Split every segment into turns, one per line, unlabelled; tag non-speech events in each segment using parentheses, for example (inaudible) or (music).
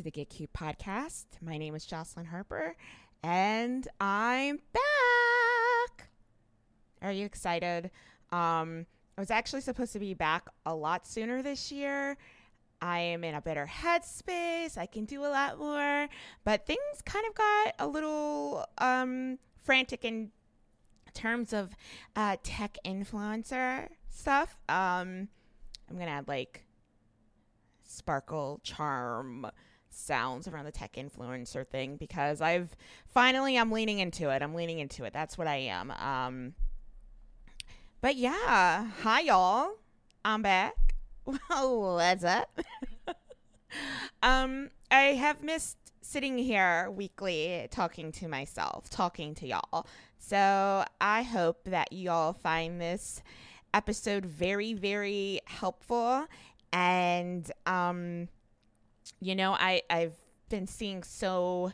To the Get Cute podcast. My name is Jocelyn Harper, and I'm back. Are you excited? Um, I was actually supposed to be back a lot sooner this year. I am in a better headspace. I can do a lot more, but things kind of got a little um, frantic in terms of uh, tech influencer stuff. Um, I'm gonna add like sparkle, charm sounds around the tech influencer thing because I've finally I'm leaning into it. I'm leaning into it. That's what I am. Um but yeah, hi y'all. I'm back. (laughs) What's up? (laughs) um I have missed sitting here weekly talking to myself, talking to y'all. So I hope that y'all find this episode very, very helpful and um you know i i've been seeing so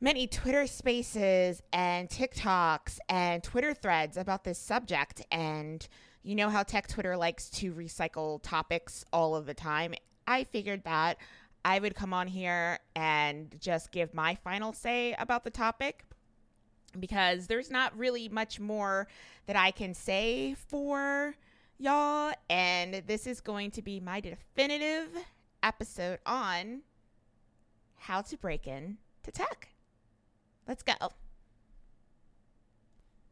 many twitter spaces and tiktoks and twitter threads about this subject and you know how tech twitter likes to recycle topics all of the time i figured that i would come on here and just give my final say about the topic because there's not really much more that i can say for y'all. And this is going to be my definitive episode on how to break in to tech. Let's go.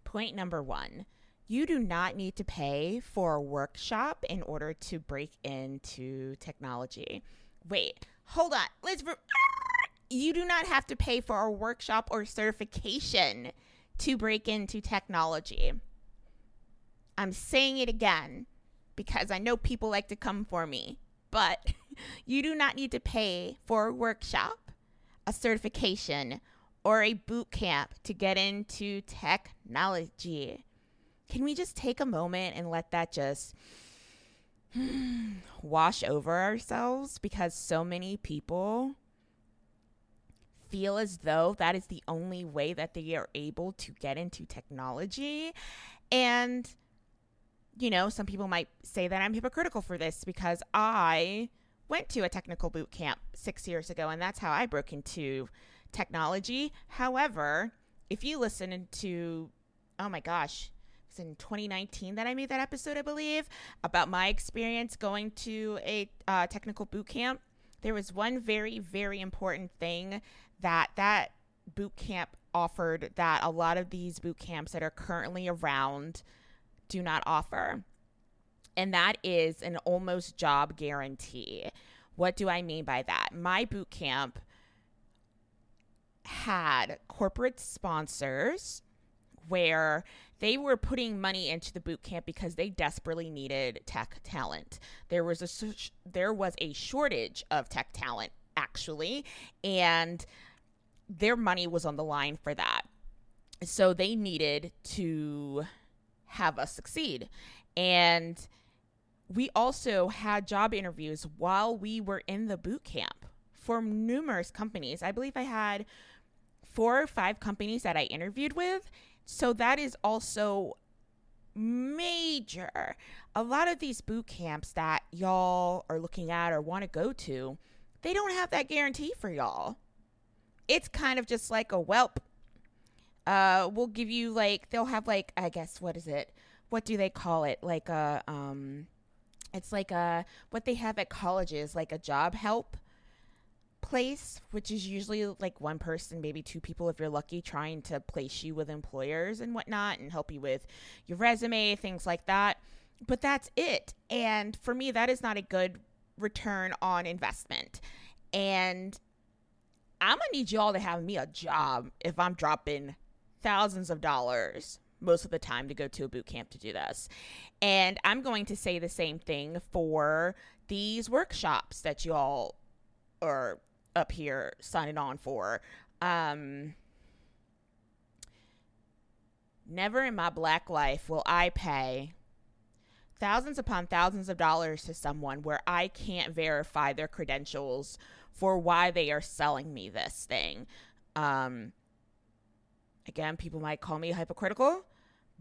Point number one you do not need to pay for a workshop in order to break into technology. Wait, hold on. Let's. Re- you do not have to pay for a workshop or certification to break into technology. I'm saying it again because I know people like to come for me, but (laughs) you do not need to pay for a workshop, a certification, or a boot camp to get into technology. Can we just take a moment and let that just (sighs) wash over ourselves because so many people feel as though that is the only way that they are able to get into technology and you know, some people might say that I'm hypocritical for this because I went to a technical boot camp six years ago, and that's how I broke into technology. However, if you listen to, oh my gosh, it's in 2019 that I made that episode, I believe, about my experience going to a uh, technical boot camp. There was one very, very important thing that that boot camp offered that a lot of these boot camps that are currently around do not offer. And that is an almost job guarantee. What do I mean by that? My boot camp had corporate sponsors where they were putting money into the boot camp because they desperately needed tech talent. There was a there was a shortage of tech talent actually, and their money was on the line for that. So they needed to have us succeed. And we also had job interviews while we were in the boot camp for numerous companies. I believe I had four or five companies that I interviewed with. So that is also major. A lot of these boot camps that y'all are looking at or want to go to, they don't have that guarantee for y'all. It's kind of just like a whelp uh will give you like they'll have like I guess what is it? What do they call it? Like a um it's like a what they have at colleges, like a job help place, which is usually like one person, maybe two people if you're lucky, trying to place you with employers and whatnot and help you with your resume, things like that. But that's it. And for me, that is not a good return on investment. And I'm gonna need y'all to have me a job if I'm dropping thousands of dollars most of the time to go to a boot camp to do this. And I'm going to say the same thing for these workshops that you all are up here signing on for. Um, never in my black life will I pay thousands upon thousands of dollars to someone where I can't verify their credentials for why they are selling me this thing. Um, again, people might call me hypocritical,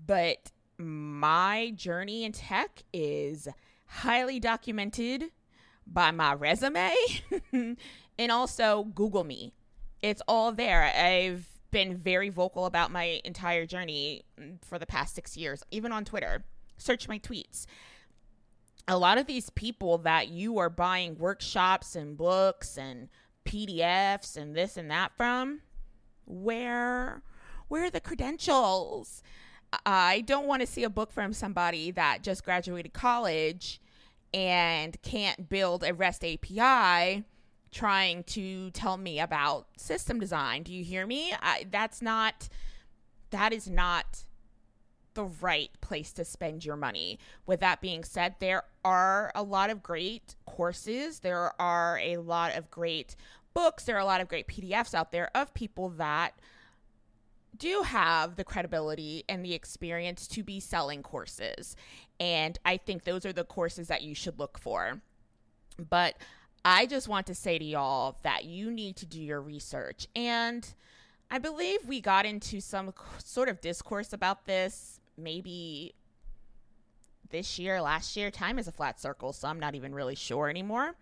but my journey in tech is highly documented by my resume (laughs) and also Google me. It's all there. I've been very vocal about my entire journey mm, for the past six years, even on Twitter. Search my tweets. A lot of these people that you are buying workshops and books and PDFs and this and that from, where where are the credentials? I don't want to see a book from somebody that just graduated college and can't build a REST API trying to tell me about system design. Do you hear me? I, that's not that is not the right place to spend your money. With that being said, there are a lot of great courses. There are a lot of great books. There are a lot of great PDFs out there of people that do have the credibility and the experience to be selling courses. And I think those are the courses that you should look for. But I just want to say to y'all that you need to do your research. And I believe we got into some sort of discourse about this maybe this year, last year. Time is a flat circle, so I'm not even really sure anymore.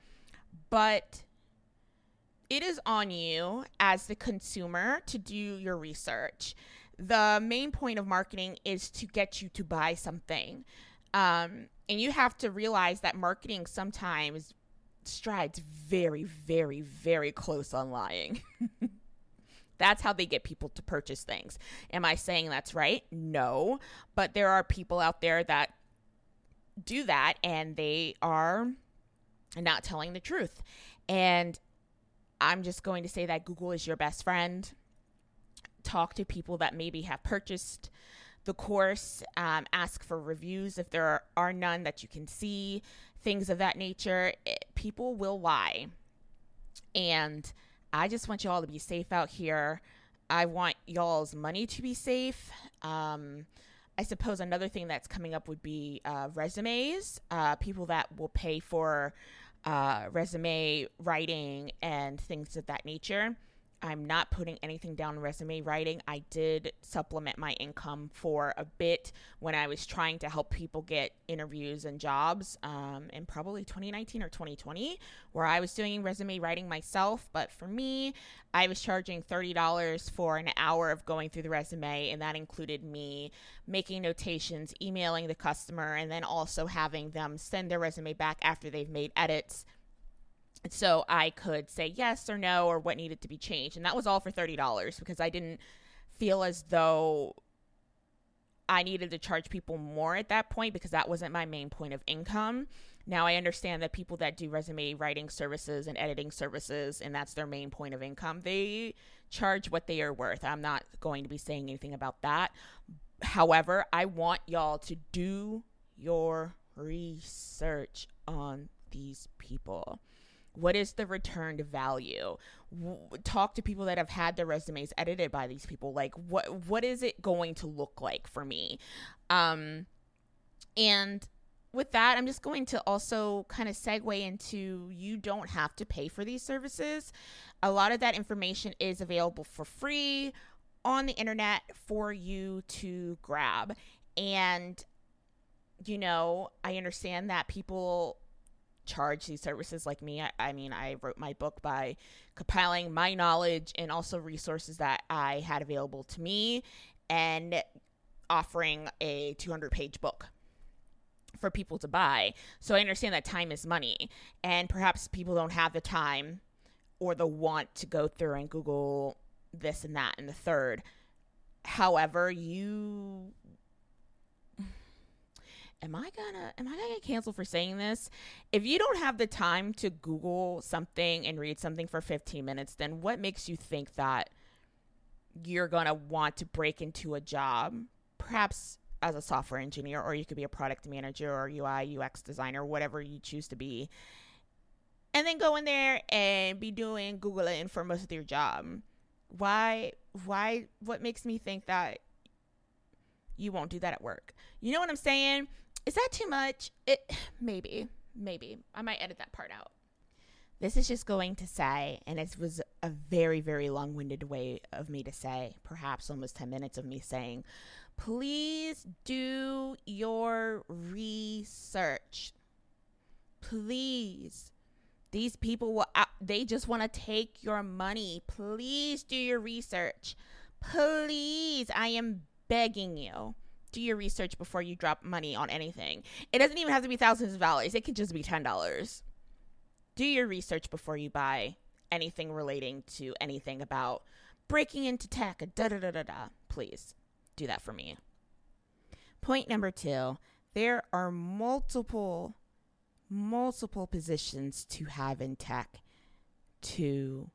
But it is on you as the consumer to do your research. The main point of marketing is to get you to buy something. Um, and you have to realize that marketing sometimes strides very, very, very close on lying. (laughs) That's how they get people to purchase things. Am I saying that's right? No. But there are people out there that do that and they are not telling the truth. And I'm just going to say that Google is your best friend. Talk to people that maybe have purchased the course, um, ask for reviews if there are, are, none that you can see, things of that nature. It, people will lie. And I just want you all to be safe out here. I want y'all's money to be safe. Um, I suppose another thing that's coming up would be uh, resumes, uh, people that will pay for uh, resume writing and things of that nature. I'm not putting anything down resume writing. I did supplement my income for a bit when I was trying to help people get interviews and jobs um, in probably 2019 or 2020, where I was doing resume writing myself. But for me, I was charging $30 for an hour of going through the resume, and that included me making notations, emailing the customer, and then also having them send their resume back after they've made edits so I could say yes or no or what needed to be changed. And that was all for $30 because I didn't feel as though I needed to charge people more at that point because that wasn't my main point of income. Now I understand that people that do resume writing services and editing services and that's their main point of income, they charge what they are worth. I'm not going to be saying anything about that. However, I want y'all to do your research on these people. What is the returned value? Talk to people that have had their resumes edited by these people. Like, what what is it going to look like for me? Um, and with that, I'm just going to also kind of segue into you don't have to pay for these services. A lot of that information is available for free on the internet for you to grab. And, you know, I understand that people charge these services like me. I, I, mean, I wrote my book by compiling my knowledge and also resources that I had available to me and offering a 200 page book for people to buy. So I understand that time is money, and perhaps people don't have the time or the want to go through and Google this and that and the third. However, you am I gonna am I gonna get canceled for saying this? If you don't have the time to Google something and read something for 15 minutes, then what makes you think that you're gonna want to break into a job, perhaps as a software engineer, or you could be a product manager or UI UX designer, whatever you choose to be, and then go in there and be doing Googling for most of your job. Why? Why? What makes me think that you won't do that at work? You know what I'm saying? Is that too much? It (sighs) maybe, maybe. I might edit that part out. This is just going to say, and it was a very, very long winded way of me to say, perhaps almost 10 minutes of me saying, please do your research. Please These people will, uh, they just want to take your money. Please do your research. Please, I am begging you. Do your research before you drop money on anything. It doesn't even have to be thousands of dollars, it could just be $10. Do your research before you buy anything relating to anything about breaking into tech. Da da da da da. Please do that for me. Point number two there are multiple, multiple positions to have in tech to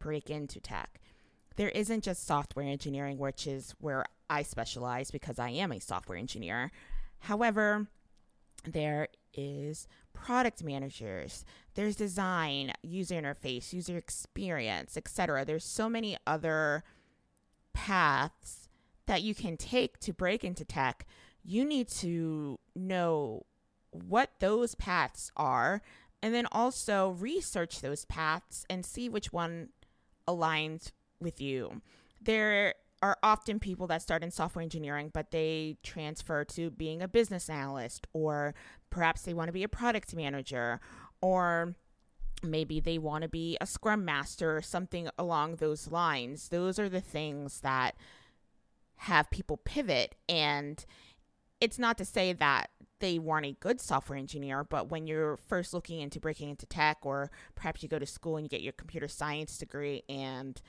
break into tech. There isn't just software engineering, which is where I specialize because I am a software engineer. However, there is product managers, there's design, user interface, user experience, etc. There's so many other paths that you can take to break into tech. You need to know what those paths are and then also research those paths and see which one aligns with you. There are often people that start in software engineering, but they transfer to being a business analyst, or perhaps they want to be a product manager, or maybe they want to be a scrum master or something along those lines. Those are the things that have people pivot. And it's not to say that they weren't a good software engineer, but when you're first looking into breaking into tech, or perhaps you go to school and you get your computer science degree and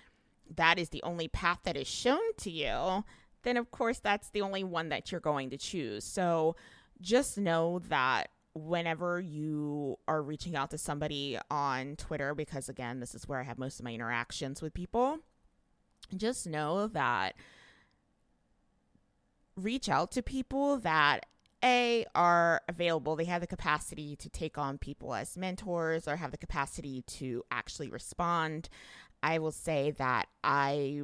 that is the only path that is shown to you, then of course that's the only one that you're going to choose. So just know that whenever you are reaching out to somebody on Twitter, because again, this is where I have most of my interactions with people, just know that reach out to people that a are available they have the capacity to take on people as mentors or have the capacity to actually respond I will say that I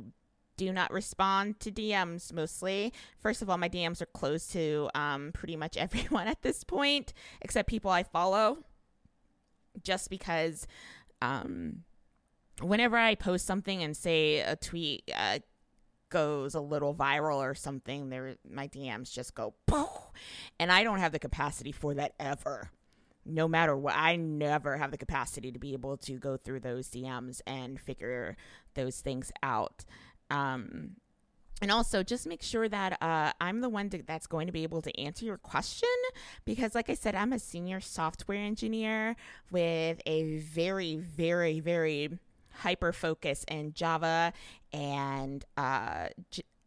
do not respond to DMs mostly. First of all, my DMs are closed to um, pretty much (laughs) everyone at this point, except people I follow, just because um, whenever I post something and say a tweet uh, goes a little viral or something, there my DMs just go, Poof! and I don't have the capacity for that ever no matter what, I never have the capacity to be able to go through those DMs and figure those things out. Um, and also, just make sure that uh, I'm the one to, that's going to be able to answer your question because, like I said, I'm a senior software engineer with a very, very, very hyper focus in Java and uh,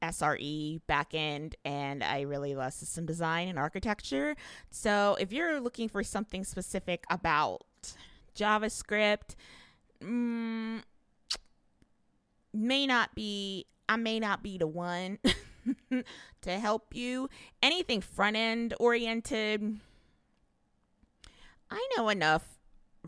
SRE backend, and I really love system design and architecture. So if you're looking for something specific about JavaScript, mm, may not be I may not be the one (laughs) to help you. Anything front end oriented, I know enough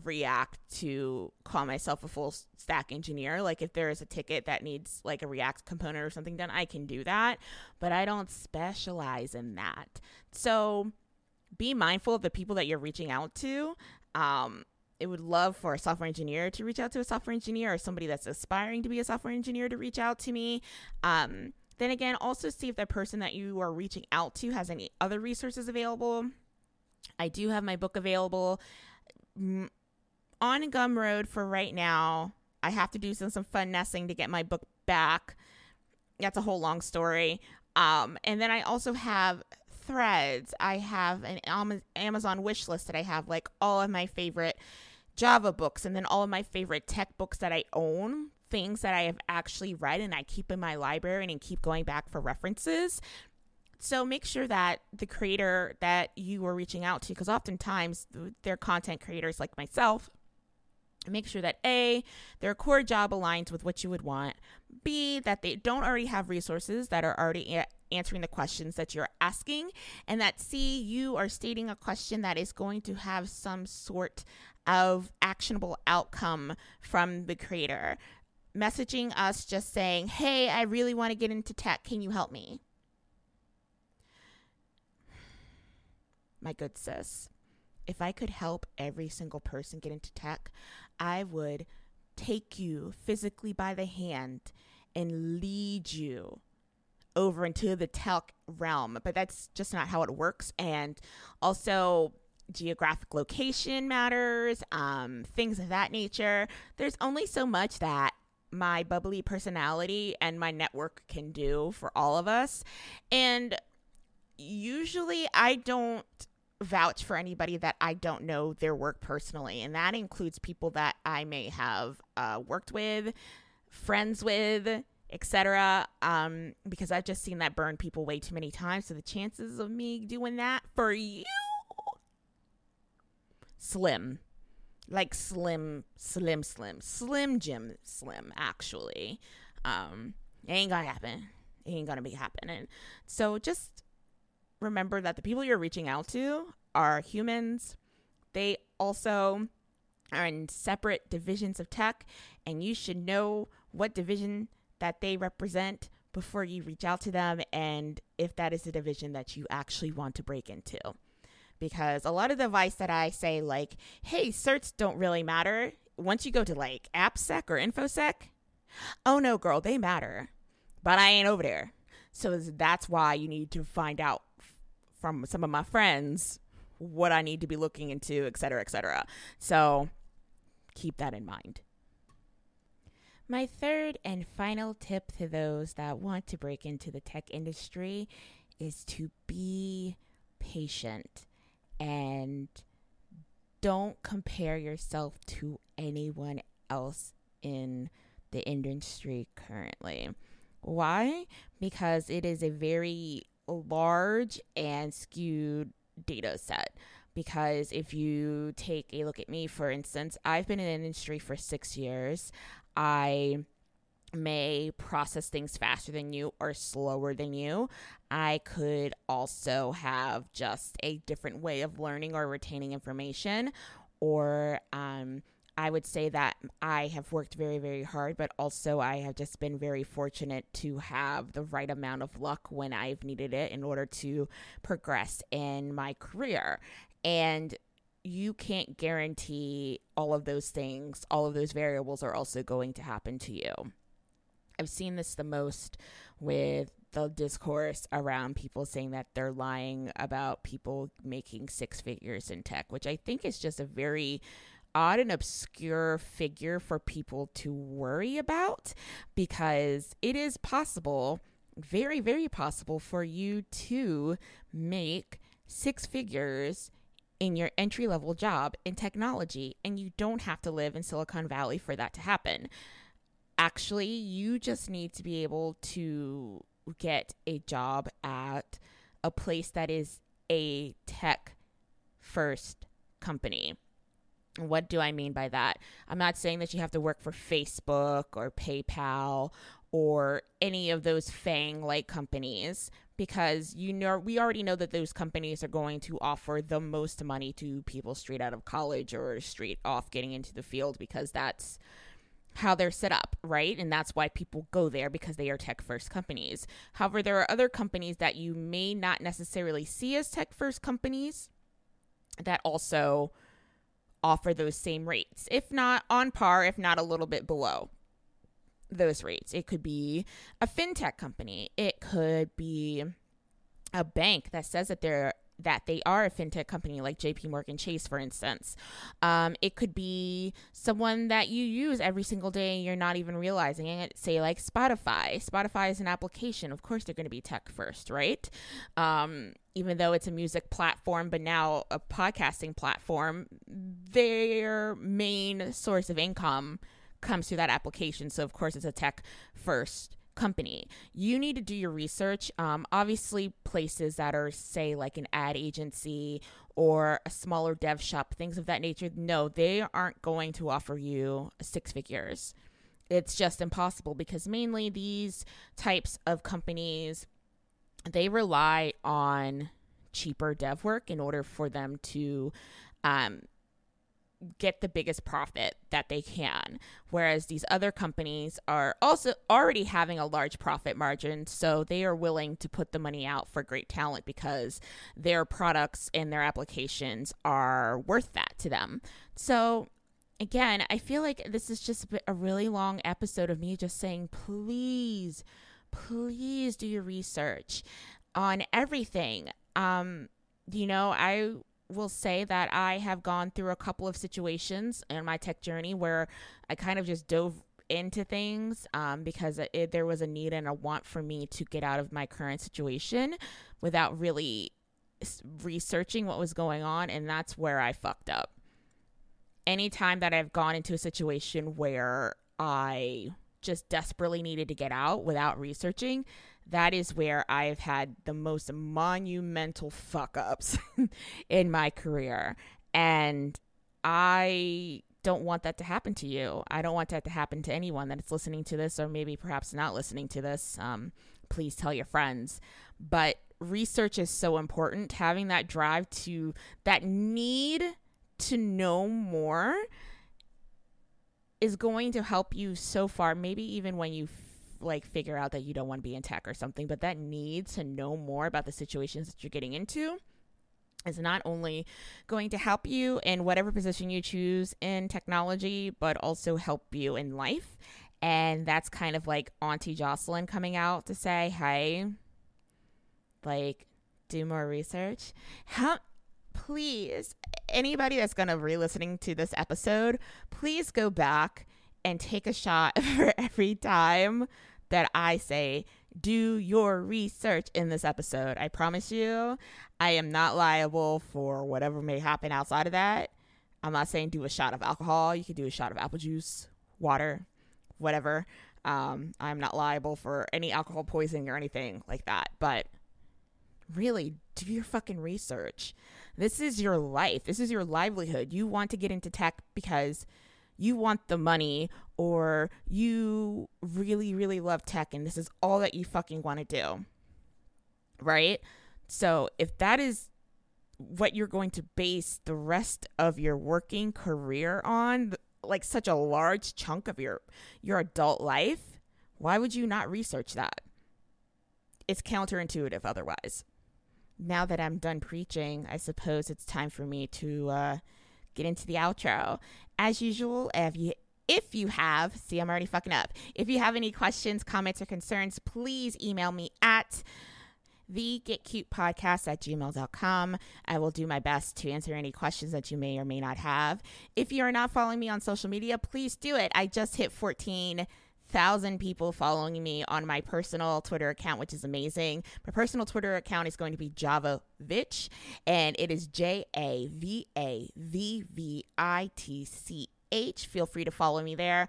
React to call myself a full stack engineer. Like if there is a ticket that needs like a React component or something done, I can do that, but I don't specialize in that. So be mindful of the people that you're reaching out to. Um, it would love for a software engineer to reach out to a software engineer or somebody that's aspiring to be a software engineer to reach out to me. Um, then again, also see if that person that you are reaching out to has any other resources available. I do have my book available on Gumroad for right now. I have to do some, some fun nesting to get my book back. That's a whole long story. Um, and then I also have threads. I have an Amazon wish list that I have like all of my favorite Java books and then all of my favorite tech books that I own, things that I have actually read and I keep in my library and keep going back for references. So make sure that the creator that you are reaching out to, because oftentimes they're content creators like myself, make sure that A, their core job aligns with what you would want, B, that they don't already have resources that are already a- answering the questions that you're asking, and that C, you are stating a question that is going to have some sort of actionable outcome from the creator. Messaging us just saying, hey, I really want to get into tech. Can you help me? My good sis if I could help every single person get into tech, I would take you physically by the hand and lead you over into the tech realm. But that's just not how it works. And also, geographic location matters, um, things of that nature. There's only so much that my bubbly personality and my network can do for all of us. And usually I don't vouch for anybody that I don't know their work personally. And that includes people that I may have uh, worked with, friends with, etc. Um, because I've just seen that burn people way too many times. So the chances of me doing that for you slim. Like slim, slim, slim, slim Jim slim, actually. Um, it ain't gonna happen. It ain't gonna be happening. So just remember that the people you're reaching out to are humans. They also are in separate divisions of tech, and you should know what division that they represent before you reach out to them and if that is a division that you actually want to break into. Because a lot of the advice that I say, like, hey, certs don't really matter. Once you go to like AppSec or InfoSec, oh no, girl, they matter. But I ain't over there. So that's why you need to find out from some of my friends what I need to be looking into, et cetera, et cetera. So keep that in mind. My third and final tip to those that want to break into the tech industry is to be patient and don't compare yourself to anyone else in the industry currently. Why? Because it is a very large and skewed data set. Because if you take a look at me, for instance, I've been in the industry for six years. I may process things faster than you or slower than you. I could also have just a different way of learning or retaining information. Or um, I would say that I have worked very, very hard, but also I have just been very fortunate to have the right amount of luck when I've needed it in order to progress in my career. And you can't guarantee all of those things, all of those variables are also going to happen to you. I've seen this the most with the discourse around people saying that they're lying about people making six figures in tech, which I think is just a very odd and obscure figure for people to worry about because it is possible, very, very possible, for you to make six figures in your entry level job in technology, and you don't have to live in Silicon Valley for that to happen. Actually, you just need to be able to get a job at a place that is a tech first company. What do I mean by that? I'm not saying that you have to work for Facebook or PayPal or any of those FANG like companies because you know we already know that those companies are going to offer the most money to people straight out of college or straight off getting into the field because that's how they're set up, right? And that's why people go there because they are tech first companies. However, there are other companies that you may not necessarily see as tech first companies that also offer those same rates, if not on par, if not a little bit below those rates. It could be a fintech company. It could be a bank that says that they're that they are a fintech company like JP Morgan Chase, for instance. Um, it could be someone that you use every single day and you're not even realizing it. Say, like Spotify. Spotify is an application. Of course, they're going to be tech first, right? Um, even though it's a music platform, but now a podcasting platform, their main source of income comes through that application. So, of course, it's a tech first company. You need to do your research. Um, obviously, places that are, say, like an ad agency or a smaller dev shop, things of that nature, no, they aren't going to offer you six figures. It's just impossible because mainly these types of companies they rely on cheaper dev work in order for them to um, get the biggest profit that they can whereas these other companies are also already having a large profit margin so they are willing to put the money out for great talent because their products and their applications are worth that to them. So again i feel like this is just a really long episode of me just saying please please do your research on everything. Um you know i will say that I have gone through a couple of situations in my tech journey where I kind of just dove into things um, because it, there was a need and a want for me to get out of my current situation without really researching what was going on. And that's where I fucked up. Anytime that I've gone into a situation where I just desperately needed to get out without researching, that is where I've had the most monumental fuck ups (laughs) in my career. And I don't want that to happen to you. I don't want that to happen to anyone that is listening to this or maybe perhaps not listening to this. Um, please tell your friends. But research is so important. Having that drive to, that need to know more is going to help you so far, maybe even when you like figure out that you don't want to be in tech or something, but that need to know more about the situations that you're getting into is not only going to help you in whatever position you choose in technology, but also help you in life. And that's kind of like Auntie Jocelyn coming out to say, hey, like, do more research. How, please, anybody that's going to re listening to this episode, please go back and take a shot (laughs) for every time that I say, do your research in this episode. I promise you, I am not liable for whatever may happen outside of that. I'm not saying do a shot of alcohol. You could do a shot of apple juice, water, whatever. Um, I'm not liable for any alcohol poisoning or anything like that. But really, do your fucking research. This is your life. This is your livelihood. You want to get into tech because you want the money or you really, really love tech and this is all that you fucking want to do. Right? So if that is what you're going to base the rest of your working career on, like such a large chunk of your your adult life, why would you not research that? It's counterintuitive otherwise. Now that I'm done preaching, I suppose it's time for me to uh, get into the outro. As usual, if you if you have, see, I'm already fucking up. If you have any questions, comments, or concerns, please email me at the get cute podcast at gmail.com. I will do my best to answer any questions that you may or may not have. If you are not following me on social media, please do it. I just hit 14,000 people following me on my personal Twitter account, which is amazing. My personal Twitter account is going to be Java Vitch, and it is J A V A V V I T C H. Feel free to follow me there.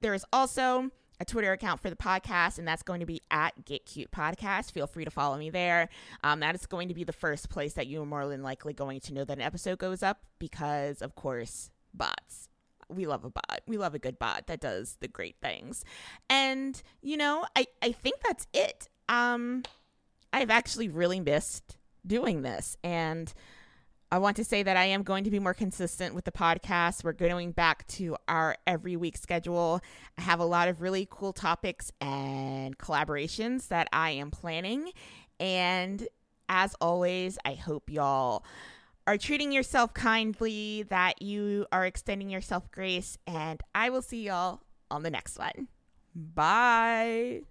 There is also a Twitter account for the podcast, and that's going to be at Get Cute Podcast. Feel free to follow me there. Um, that is going to be the first place that you are more than likely going to know that an episode goes up because, of course, bots. We love a bot. We love a good bot that does the great things. And, you know, I, I think that's it. Um, I've actually really missed doing this. And I want to say that I am going to be more consistent with the podcast. We're going back to our every week schedule. I have a lot of really cool topics and collaborations that I am planning. And as always, I hope y'all are treating yourself kindly, that you are extending yourself grace, and I will see y'all on the next one. Bye.